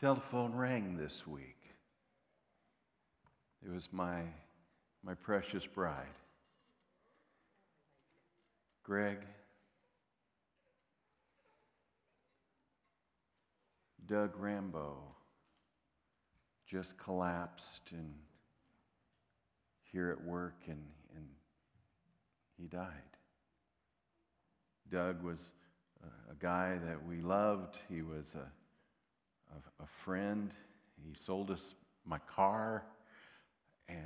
telephone rang this week. It was my, my precious bride. Greg, Doug Rambo just collapsed and here at work and, and he died. Doug was a, a guy that we loved. He was a, a, a friend. He sold us my car and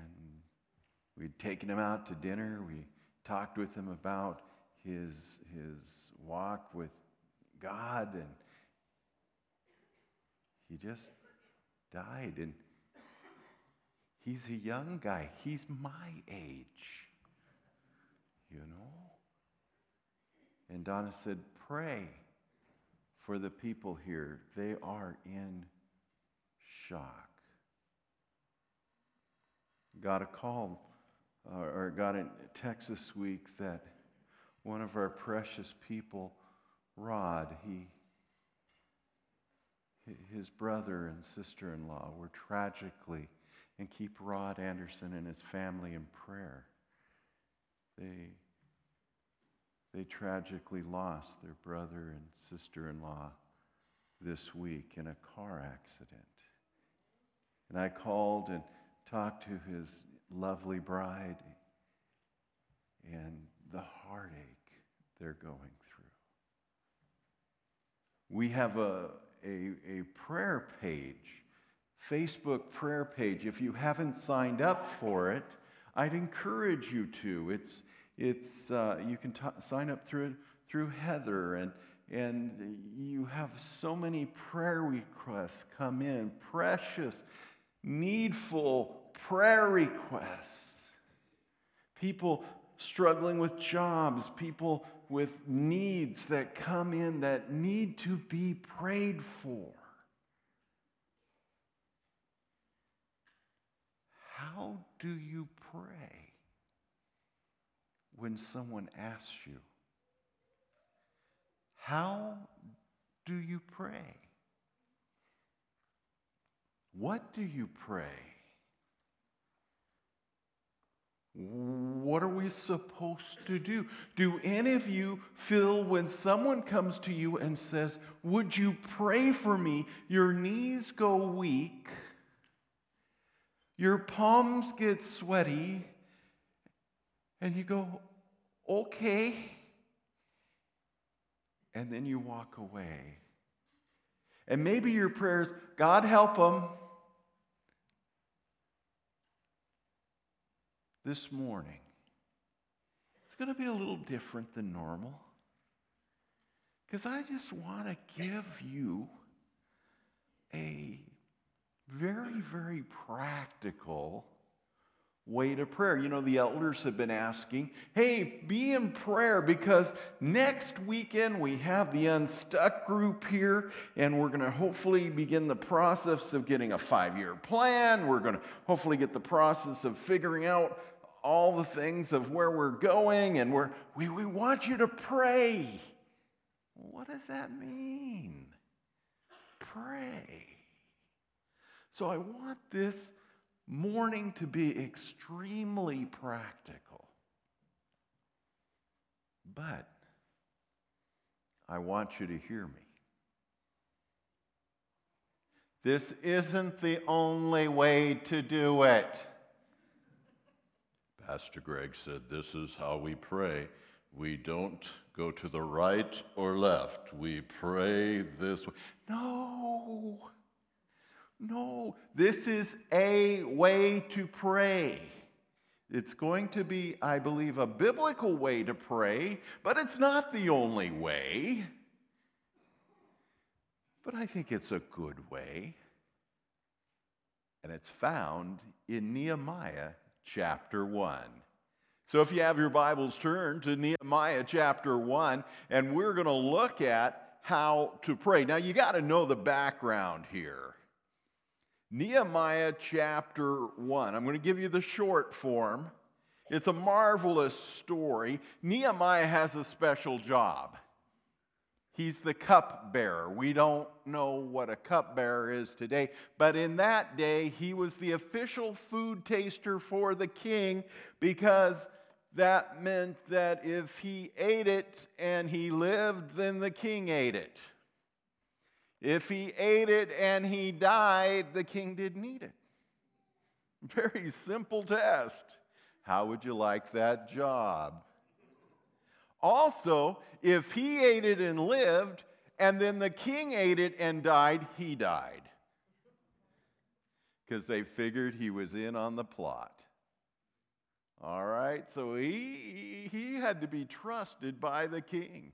we'd taken him out to dinner. We talked with him about his, his walk with God and he just died. And he's a young guy. He's my age, you know? And Donna said, Pray for the people here. They are in shock. Got a call uh, or got a text this week that one of our precious people, Rod, he his brother and sister in law were tragically, and keep Rod Anderson and his family in prayer. They, they tragically lost their brother and sister in law this week in a car accident. And I called and talked to his lovely bride and the heartache they're going through. We have a, a, a prayer page, Facebook prayer page. If you haven't signed up for it, I'd encourage you to. It's, it's, uh, you can t- sign up through, through Heather, and, and you have so many prayer requests come in, precious, needful prayer requests. People struggling with jobs, people with needs that come in that need to be prayed for. How do you pray when someone asks you? How do you pray? What do you pray? What are we supposed to do? Do any of you feel when someone comes to you and says, Would you pray for me? Your knees go weak, your palms get sweaty, and you go, Okay. And then you walk away. And maybe your prayers, God help them. this morning, it's going to be a little different than normal. Because I just want to give you a very, very practical way to prayer. You know, the elders have been asking, hey, be in prayer because next weekend we have the Unstuck group here, and we're going to hopefully begin the process of getting a five year plan. We're going to hopefully get the process of figuring out all the things of where we're going, and we're, we, we want you to pray. What does that mean? Pray. So I want this morning to be extremely practical. But I want you to hear me. This isn't the only way to do it. Pastor Greg said, This is how we pray. We don't go to the right or left. We pray this way. No, no. This is a way to pray. It's going to be, I believe, a biblical way to pray, but it's not the only way. But I think it's a good way. And it's found in Nehemiah chapter 1. So if you have your Bibles, turn to Nehemiah chapter 1, and we're going to look at how to pray. Now, you got to know the background here. Nehemiah chapter 1. I'm going to give you the short form. It's a marvelous story. Nehemiah has a special job. He's the cupbearer. We don't know what a cupbearer is today, but in that day, he was the official food taster for the king because that meant that if he ate it and he lived, then the king ate it. If he ate it and he died, the king didn't eat it. Very simple test. How would you like that job? Also, if he ate it and lived, and then the king ate it and died, he died. Because they figured he was in on the plot. All right, so he, he had to be trusted by the king.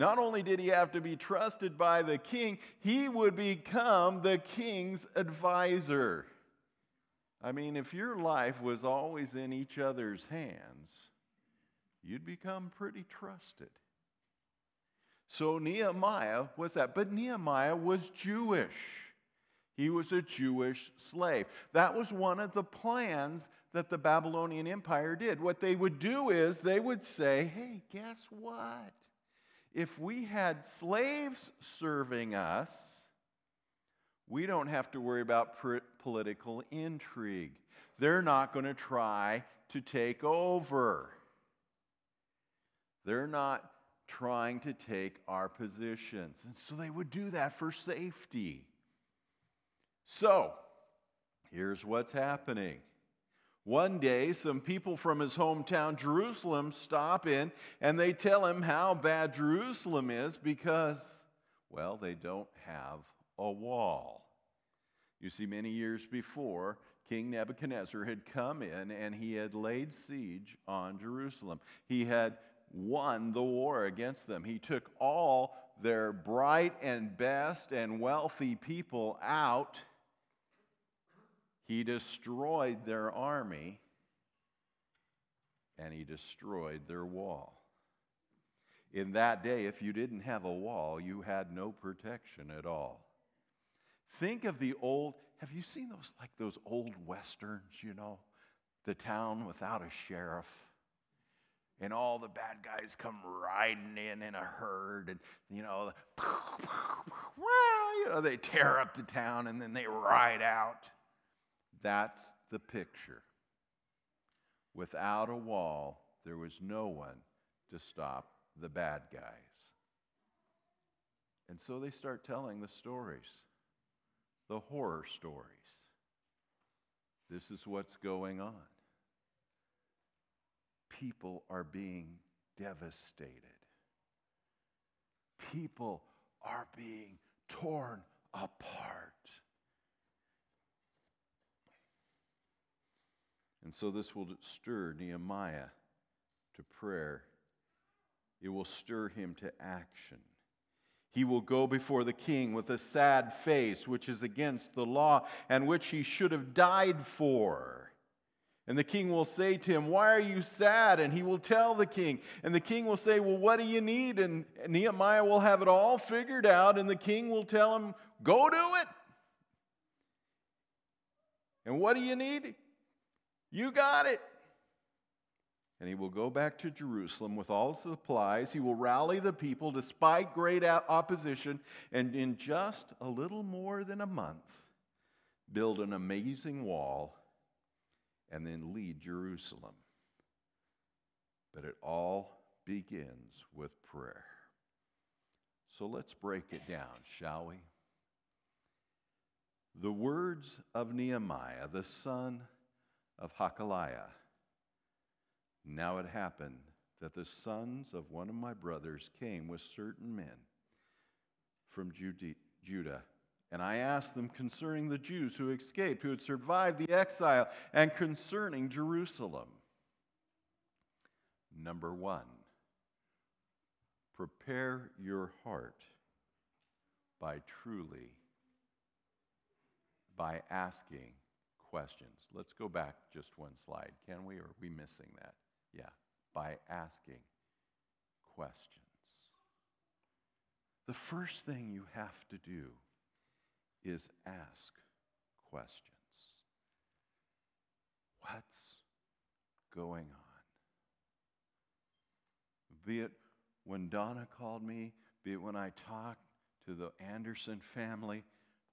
Not only did he have to be trusted by the king, he would become the king's advisor. I mean, if your life was always in each other's hands, you'd become pretty trusted. So Nehemiah was that. But Nehemiah was Jewish. He was a Jewish slave. That was one of the plans that the Babylonian Empire did. What they would do is they would say, hey, guess what? If we had slaves serving us, we don't have to worry about political intrigue. They're not going to try to take over. They're not trying to take our positions. And so they would do that for safety. So, here's what's happening. One day, some people from his hometown, Jerusalem, stop in and they tell him how bad Jerusalem is because, well, they don't have a wall. You see, many years before, King Nebuchadnezzar had come in and he had laid siege on Jerusalem. He had won the war against them. He took all their bright and best and wealthy people out. He destroyed their army and he destroyed their wall. In that day, if you didn't have a wall, you had no protection at all. Think of the old, have you seen those, like those old westerns, you know? The town without a sheriff and all the bad guys come riding in in a herd and you know you know they tear up the town and then they ride out that's the picture without a wall there was no one to stop the bad guys and so they start telling the stories the horror stories this is what's going on people are being devastated. People are being torn apart. And so this will stir Nehemiah to prayer. It will stir him to action. He will go before the king with a sad face, which is against the law and which he should have died for. And the king will say to him, Why are you sad? And he will tell the king. And the king will say, Well, what do you need? And Nehemiah will have it all figured out. And the king will tell him, Go do it. And what do you need? You got it. And he will go back to Jerusalem with all supplies. He will rally the people despite great opposition. And in just a little more than a month, build an amazing wall and then lead Jerusalem. But it all begins with prayer. So let's break it down, shall we? The words of Nehemiah, the son of Hacaliah. Now it happened that the sons of one of my brothers came with certain men from Judah and I asked them concerning the Jews who escaped, who had survived the exile, and concerning Jerusalem. Number one, prepare your heart by truly, by asking questions. Let's go back just one slide, can we? Or are we missing that? Yeah, by asking questions. The first thing you have to do is ask questions. What's going on? Be it when Donna called me, be it when I talked to the Anderson family,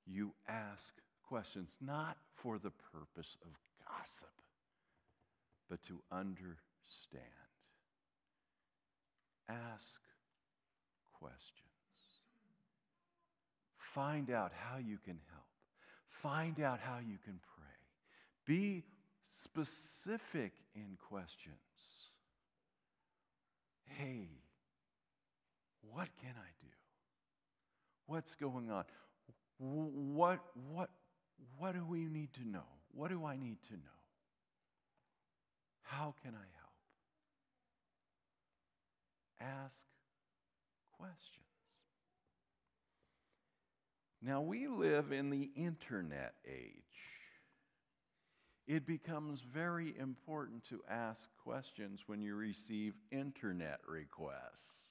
you ask questions, not for the purpose of gossip, but to understand. Ask questions. Find out how you can help. Find out how you can pray. Be specific in questions. Hey, what can I do? What's going on? What, what, what do we need to know? What do I need to know? How can I help? Ask questions. Now, we live in the internet age. It becomes very important to ask questions when you receive internet requests.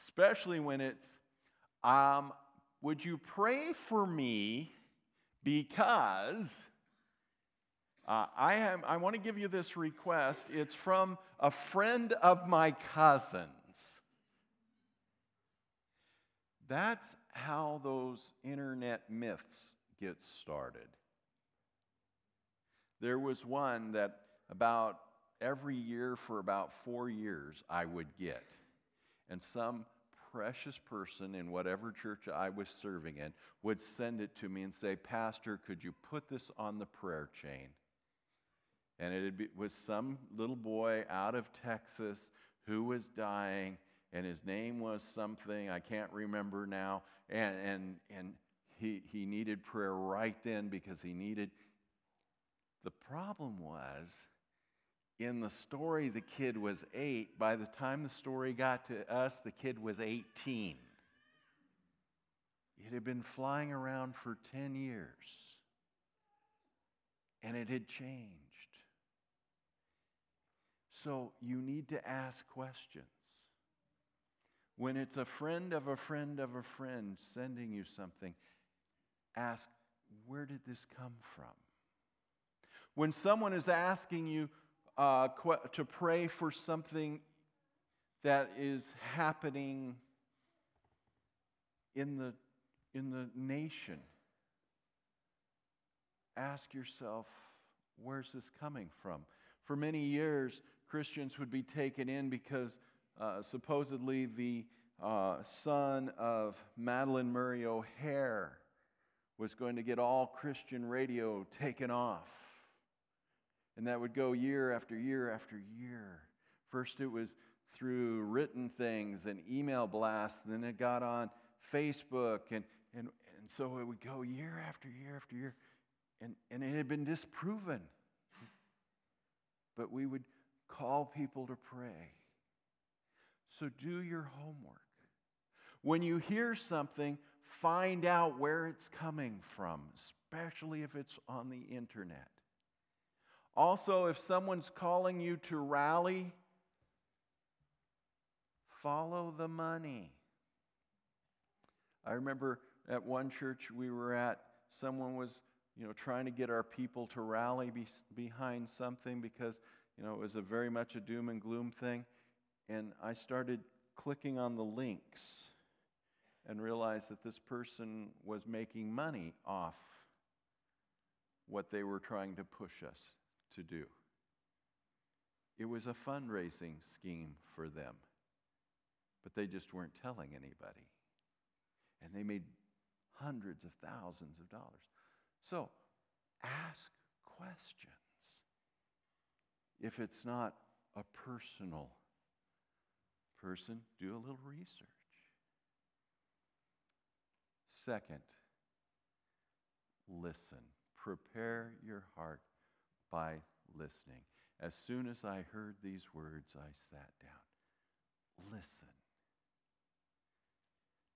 Especially when it's, um, would you pray for me because uh, I, I want to give you this request. It's from a friend of my cousin's. That's how those internet myths get started. There was one that about every year for about four years I would get. And some precious person in whatever church I was serving in would send it to me and say, Pastor, could you put this on the prayer chain? And it was some little boy out of Texas who was dying, and his name was something I can't remember now. And, and, and he, he needed prayer right then because he needed. The problem was in the story, the kid was eight. By the time the story got to us, the kid was 18. It had been flying around for 10 years, and it had changed. So you need to ask questions. When it's a friend of a friend of a friend sending you something, ask, where did this come from? When someone is asking you, uh, to pray for something that is happening in the, in the nation. Ask yourself, where's this coming from? For many years, Christians would be taken in because uh, supposedly the uh, son of Madalyn Murray O'Hair was going to get all Christian radio taken off. And that would go year after year after year. First, it was through written things and email blasts, and then it got on Facebook, and, and, and so it would go year after year after year. And, and it had been disproven. But we would call people to pray. So do your homework. When you hear something, find out where it's coming from, especially if it's on the internet. Also, if someone's calling you to rally, follow the money. I remember at one church we were at, someone was, you know, trying to get our people to rally be, behind something because, you know, it was a very much a doom and gloom thing. And I started clicking on the links and realized that this person was making money off what they were trying to push us to do. It was a fundraising scheme for them, but they just weren't telling anybody. And they made hundreds of thousands of dollars. So ask questions. If it's not a personal person, do a little research. Second, listen. Prepare your heart by listening. As soon as I heard these words, I sat down. Listen.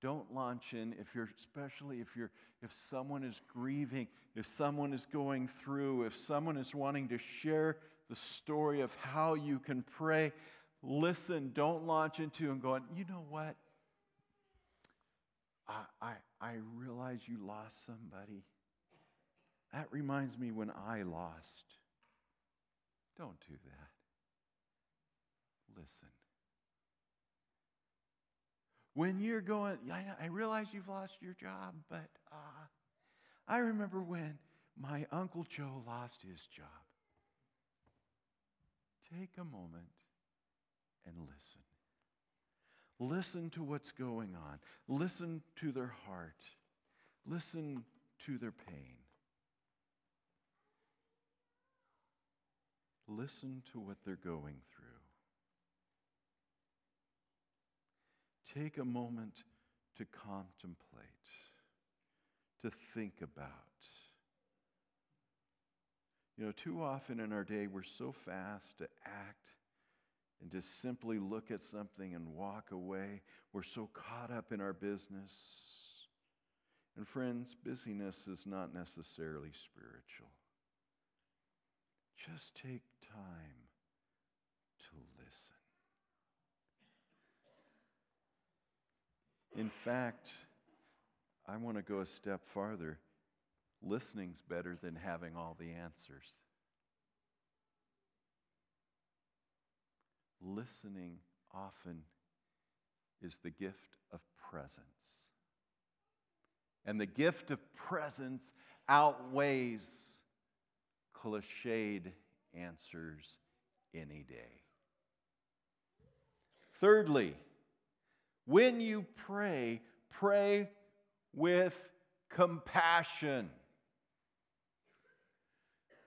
Don't launch in if you're especially if you're if someone is grieving, if someone is going through, if someone is wanting to share the story of how you can pray, listen, don't launch into and going, you know what? I, I, I realize you lost somebody. That reminds me when I lost. Don't do that. listen. When you're going, I, I realize you've lost your job, but uh, I remember when my Uncle Joe lost his job. Take a moment and listen. Listen to what's going on. Listen to their heart. Listen to their pain. Listen to what they're going through. Take a moment to contemplate, to think about. You know, too often in our day, we're so fast to act and to simply look at something and walk away. We're so caught up in our business. And friends, busyness is not necessarily spiritual. Just take time to listen. In fact, I want to go a step farther. Listening's better than having all the answers. Listening often is the gift of presence. And the gift of presence outweighs cliched answers any day. Thirdly, when you pray, pray with compassion.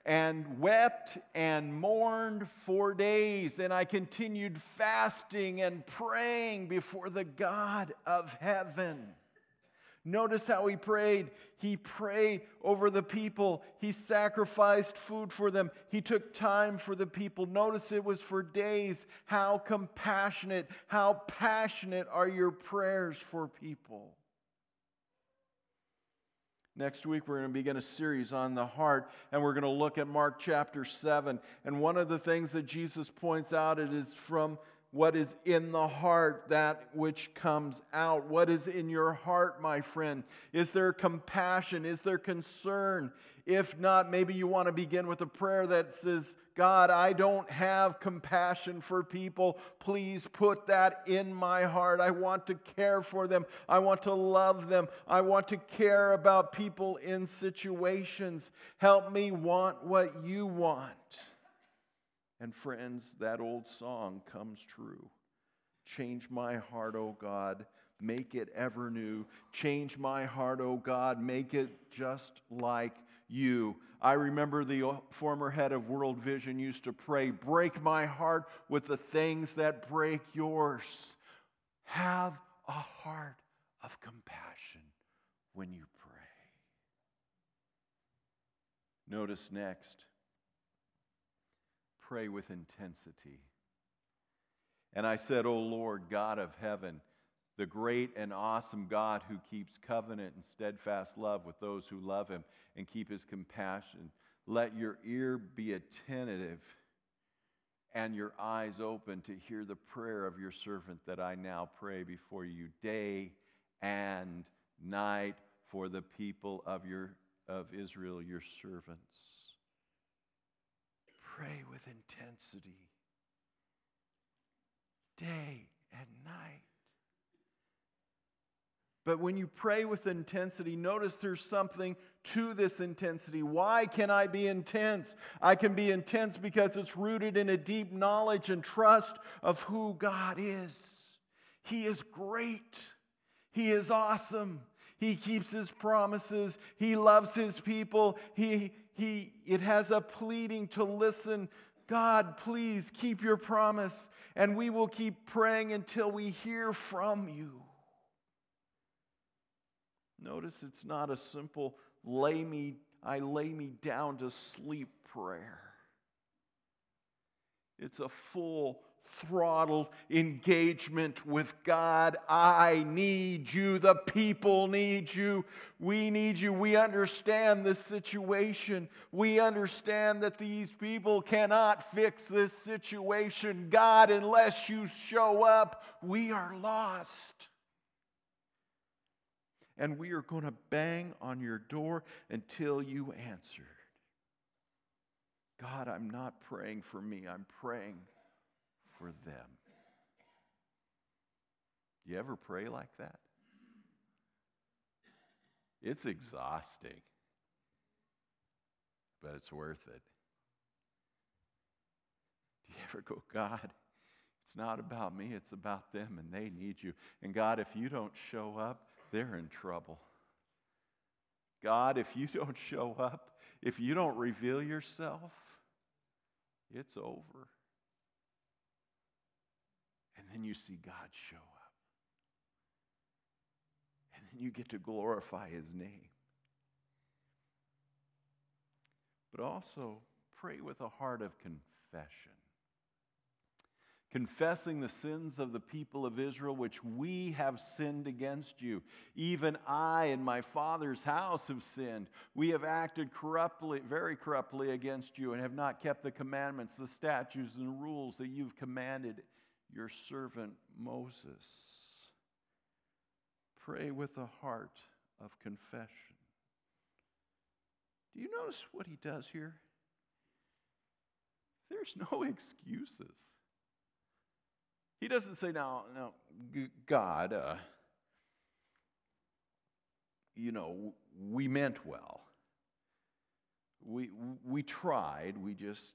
And wept and mourned for days, and I continued fasting and praying before the God of heaven. Notice how he prayed. He prayed over the people. He sacrificed food for them. He took time for the people. Notice it was for days. How compassionate, how passionate are your prayers for people? Next week, we're going to begin a series on the heart, and we're going to look at Mark chapter 7. And one of the things that Jesus points out it is from what is in the heart, that which comes out. What is in your heart, my friend? Is there compassion? Is there concern? If not, maybe you want to begin with a prayer that says, God, I don't have compassion for people. Please put that in my heart. I want to care for them. I want to love them. I want to care about people in situations. Help me want what you want. And friends, that old song comes true. Change my heart, O God, make it ever new. Change my heart, O God, make it just like you. I remember the former head of World Vision used to pray, Break my heart with the things that break yours. Have a heart of compassion when you pray. Notice next pray with intensity. And I said, O Lord, God of heaven, the great and awesome God who keeps covenant and steadfast love with those who love him and keep his compassion, let your ear be attentive and your eyes open to hear the prayer of your servant that I now pray before you day and night for the people of your of Israel your servants pray with intensity day and night. But when you pray with intensity, notice there's something to this intensity. Why can I be intense? I can be intense because it's rooted in a deep knowledge and trust of who God is. He is great, He is awesome. He keeps his promises. He loves his people. He, he, it has a pleading to listen. God, please keep your promise, and we will keep praying until we hear from you. Notice it's not a simple lay me, I lay me down to sleep prayer. It's a full throttled engagement with God. I need you. The people need you. We need you. We understand this situation. We understand that these people cannot fix this situation. God, unless you show up, we are lost. And we are going to bang on your door until you answer. God, I'm not praying for me, I'm praying for them. Do you ever pray like that? It's exhausting, but it's worth it. Do you ever go, God, it's not about me, it's about them, and they need you. And God, if you don't show up, they're in trouble. God, if you don't show up, if you don't reveal yourself, it's over. And then you see God show up. And then you get to glorify his name. But also pray with a heart of confession confessing the sins of the people of Israel, which we have sinned against you. Even I and my father's house have sinned. We have acted corruptly, very corruptly against you, and have not kept the commandments, the statutes, and the rules that you've commanded your servant Moses. Pray with a heart of confession. Do you notice what he does here? There's no excuses. He doesn't say, now, now, God, uh, you know, we meant well. We, we tried, we just.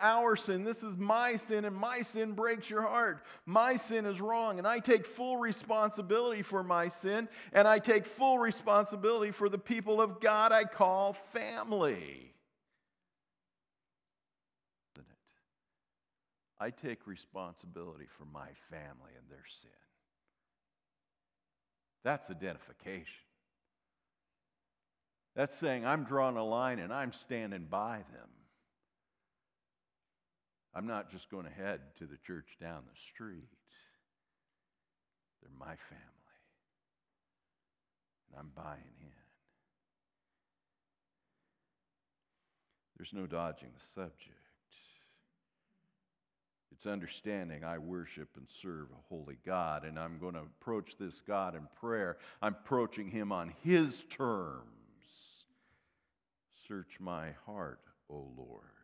Our sin, this is my sin, and my sin breaks your heart. My sin is wrong, and I take full responsibility for my sin, and I take full responsibility for the people of God I call family. I take responsibility for my family and their sin. That's identification. That's saying I'm drawing a line and I'm standing by them. I'm not just going to head to the church down the street. They're my family. And I'm buying in. There's no dodging the subject. It's understanding I worship and serve a holy God, and I'm going to approach this God in prayer. I'm approaching Him on His terms. Search my heart, O Lord.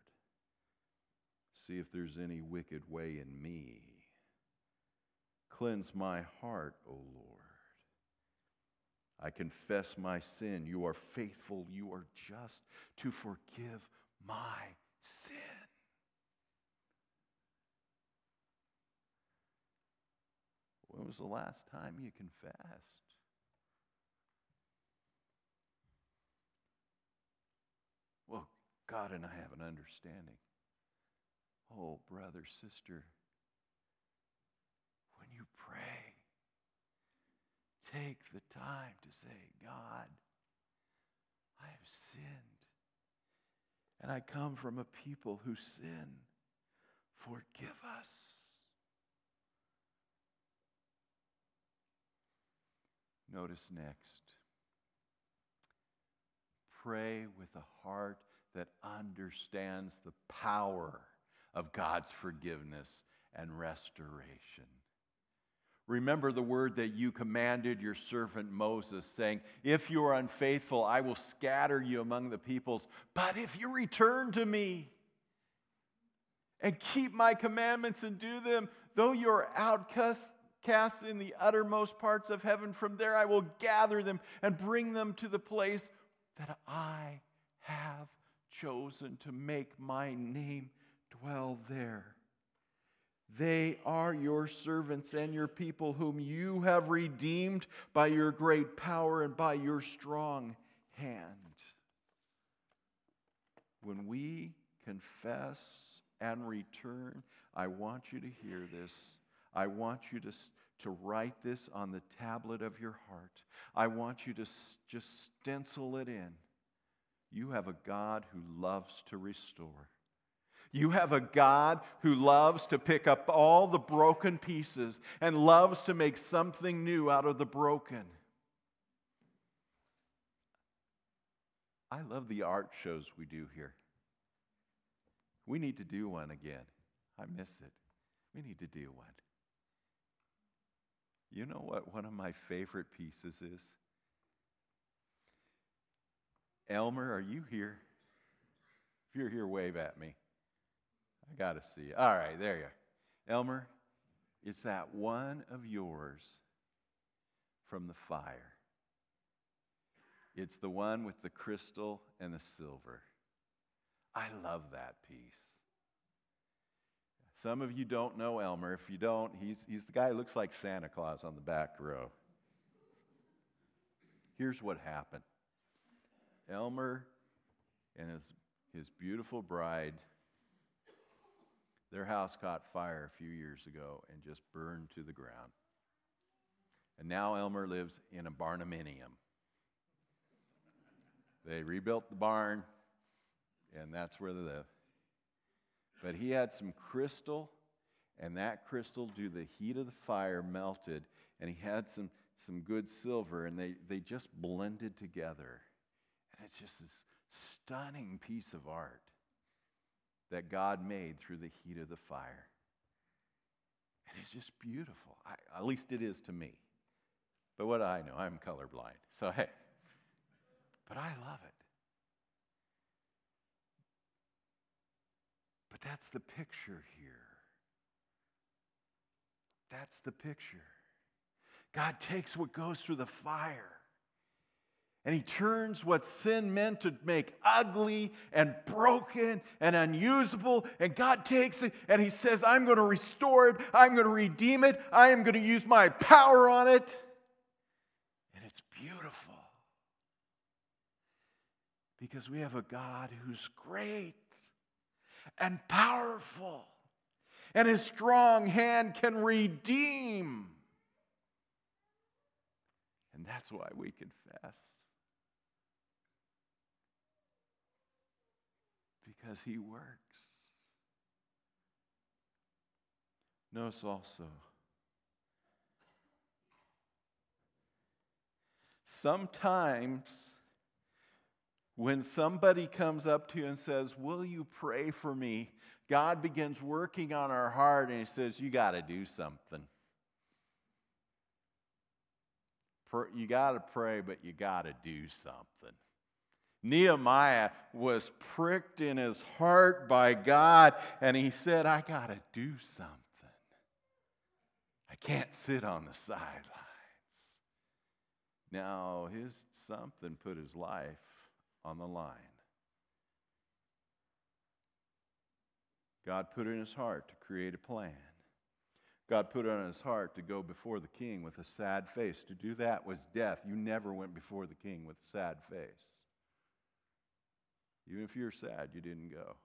See if there's any wicked way in me. Cleanse my heart, O Lord. I confess my sin. You are faithful, you are just to forgive my sin. When was the last time you confessed? Well, God and I have an understanding. Oh, brother, sister, when you pray, take the time to say, God, I have sinned. And I come from a people who sin. Forgive us. Notice next pray with a heart that understands the power of God's forgiveness and restoration. Remember the word that you commanded your servant Moses, saying, If you are unfaithful, I will scatter you among the peoples. But if you return to me and keep my commandments and do them, though you are outcast, in the uttermost parts of heaven. From there I will gather them and bring them to the place that I have chosen to make my name dwell there. They are your servants and your people, whom you have redeemed by your great power and by your strong hand. When we confess and return, I want you to hear this. I want you to, to write this on the tablet of your heart. I want you to just stencil it in. You have a God who loves to restore. You have a God who loves to pick up all the broken pieces and loves to make something new out of the broken. I love the art shows we do here. We need to do one again. I miss it. We need to do one. You know what one of my favorite pieces is? Elmer, are you here? If you're here, wave at me. I got to see. All right, there you are. Elmer, it's that one of yours from the fire. It's the one with the crystal and the silver. I love that piece. Some of you don't know Elmer. If you don't, he's, he's the guy who looks like Santa Claus on the back row. Here's what happened Elmer and his, his beautiful bride, their house caught fire a few years ago and just burned to the ground. And now Elmer lives in a barndominium. They rebuilt the barn, and that's where they live. But he had some crystal, and that crystal, due to the heat of the fire, melted, and he had some, some good silver, and they, they just blended together. And it's just this stunning piece of art that God made through the heat of the fire. And it's just beautiful. I, at least it is to me. But what do I know? I'm colorblind. So, hey, but I love it. But that's the picture here. That's the picture. God takes what goes through the fire and he turns what sin meant to make ugly and broken and unusable. And God takes it and he says, I'm going to restore it. I'm going to redeem it. I am going to use my power on it. And it's beautiful. Because we have a God who's great and powerful. And his strong hand can redeem. And that's why we confess. Because he works. Notice also, sometimes when somebody comes up to you and says, Will you pray for me? God begins working on our heart and He says, You got to do something. You got to pray, but you got to do something. Nehemiah was pricked in his heart by God, and he said, I got to do something. I can't sit on the sidelines. Now, his something put his life on the line. God put it in his heart to create a plan. God put it on his heart to go before the king with a sad face. To do that was death. You never went before the king with a sad face. Even if you're sad, you didn't go.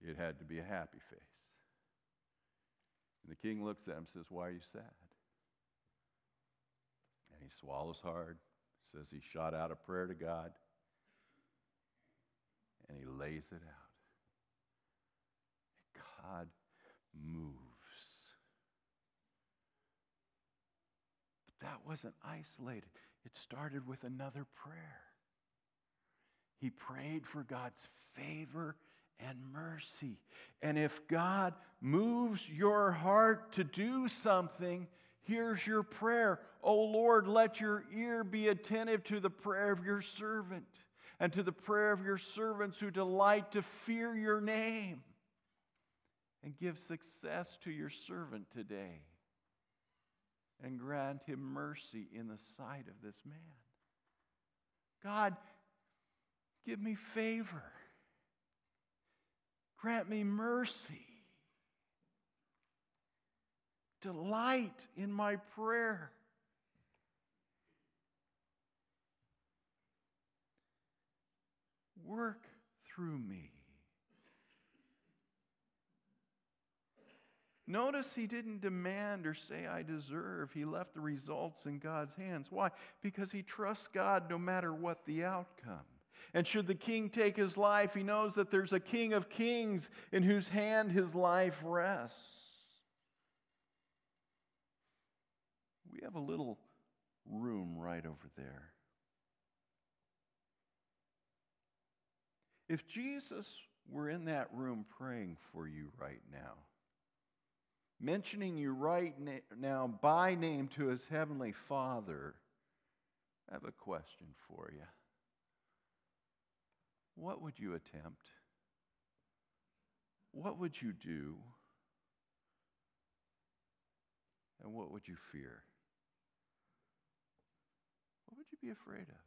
It had to be a happy face. And the king looks at him and says, Why are you sad? And he swallows hard, says he shot out a prayer to God, and he lays it out. God moves. But that wasn't isolated, it started with another prayer. He prayed for God's favor and mercy. And if God moves your heart to do something, here's your prayer. Oh Lord, let your ear be attentive to the prayer of your servant and to the prayer of your servants who delight to fear your name. And give success to your servant today. And grant him mercy in the sight of this man. God, Give me favor. Grant me mercy. Delight in my prayer. Work through me. Notice he didn't demand or say, I deserve. He left the results in God's hands. Why? Because he trusts God no matter what the outcome. And should the king take his life, he knows that there's a king of kings in whose hand his life rests. We have a little room right over there. If Jesus were in that room praying for you right now, mentioning you right now by name to his heavenly Father, I have a question for you what would you attempt? What would you do? And what would you fear? What would you be afraid of?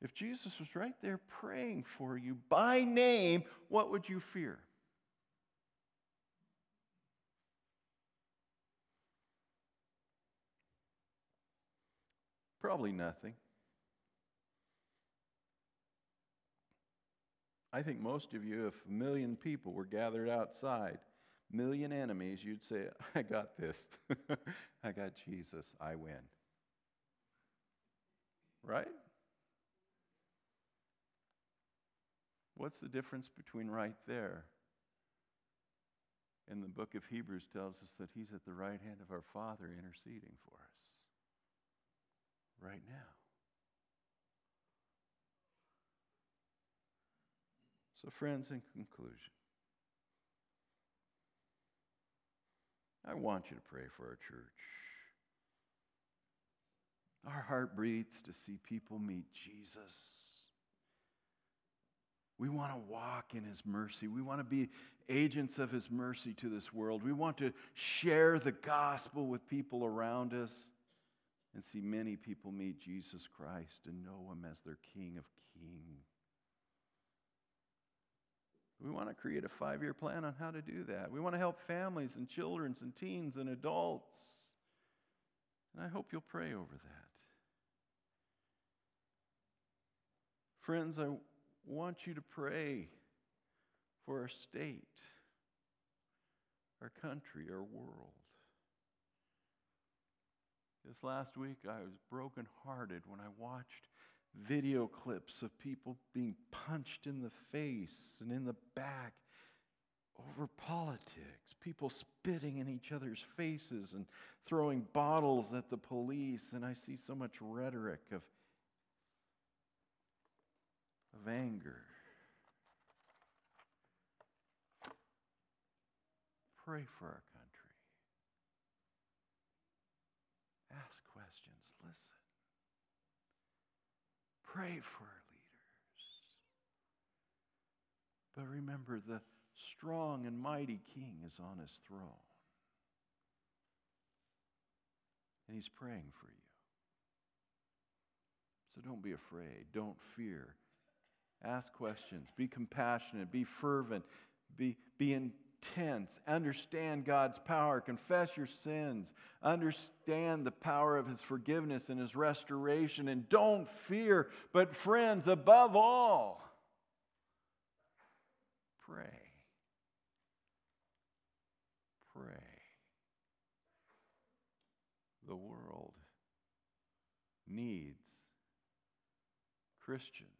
If Jesus was right there praying for you by name, what would you fear? Probably nothing. I think most of you, if a million people were gathered outside, million enemies, you'd say, I got this. I got Jesus. I win. Right? What's the difference between right there and the book of Hebrews tells us that he's at the right hand of our Father interceding for us right now? So, friends, in conclusion, I want you to pray for our church. Our heart breathes to see people meet Jesus. We want to walk in His mercy. We want to be agents of His mercy to this world. We want to share the gospel with people around us and see many people meet Jesus Christ and know Him as their King of Kings. We want to create a five year plan on how to do that. We want to help families and children and teens and adults. And I hope you'll pray over that. Friends, I want you to pray for our state, our country, our world. This last week, I was brokenhearted when I watched video clips of people being punched in the face and in the back over politics, people spitting in each other's faces and throwing bottles at the police, and I see so much rhetoric of, of anger. Pray for our country. Ask questions, listen. Pray for our leaders. But remember, the strong and mighty king is on his throne. And he's praying for you. So don't be afraid. Don't fear. Ask questions. Be compassionate. Be fervent. Be, be in, intense. Understand God's power. Confess your sins. Understand the power of His forgiveness and His restoration. And don't fear, but friends, above all, pray. Pray. The world needs Christians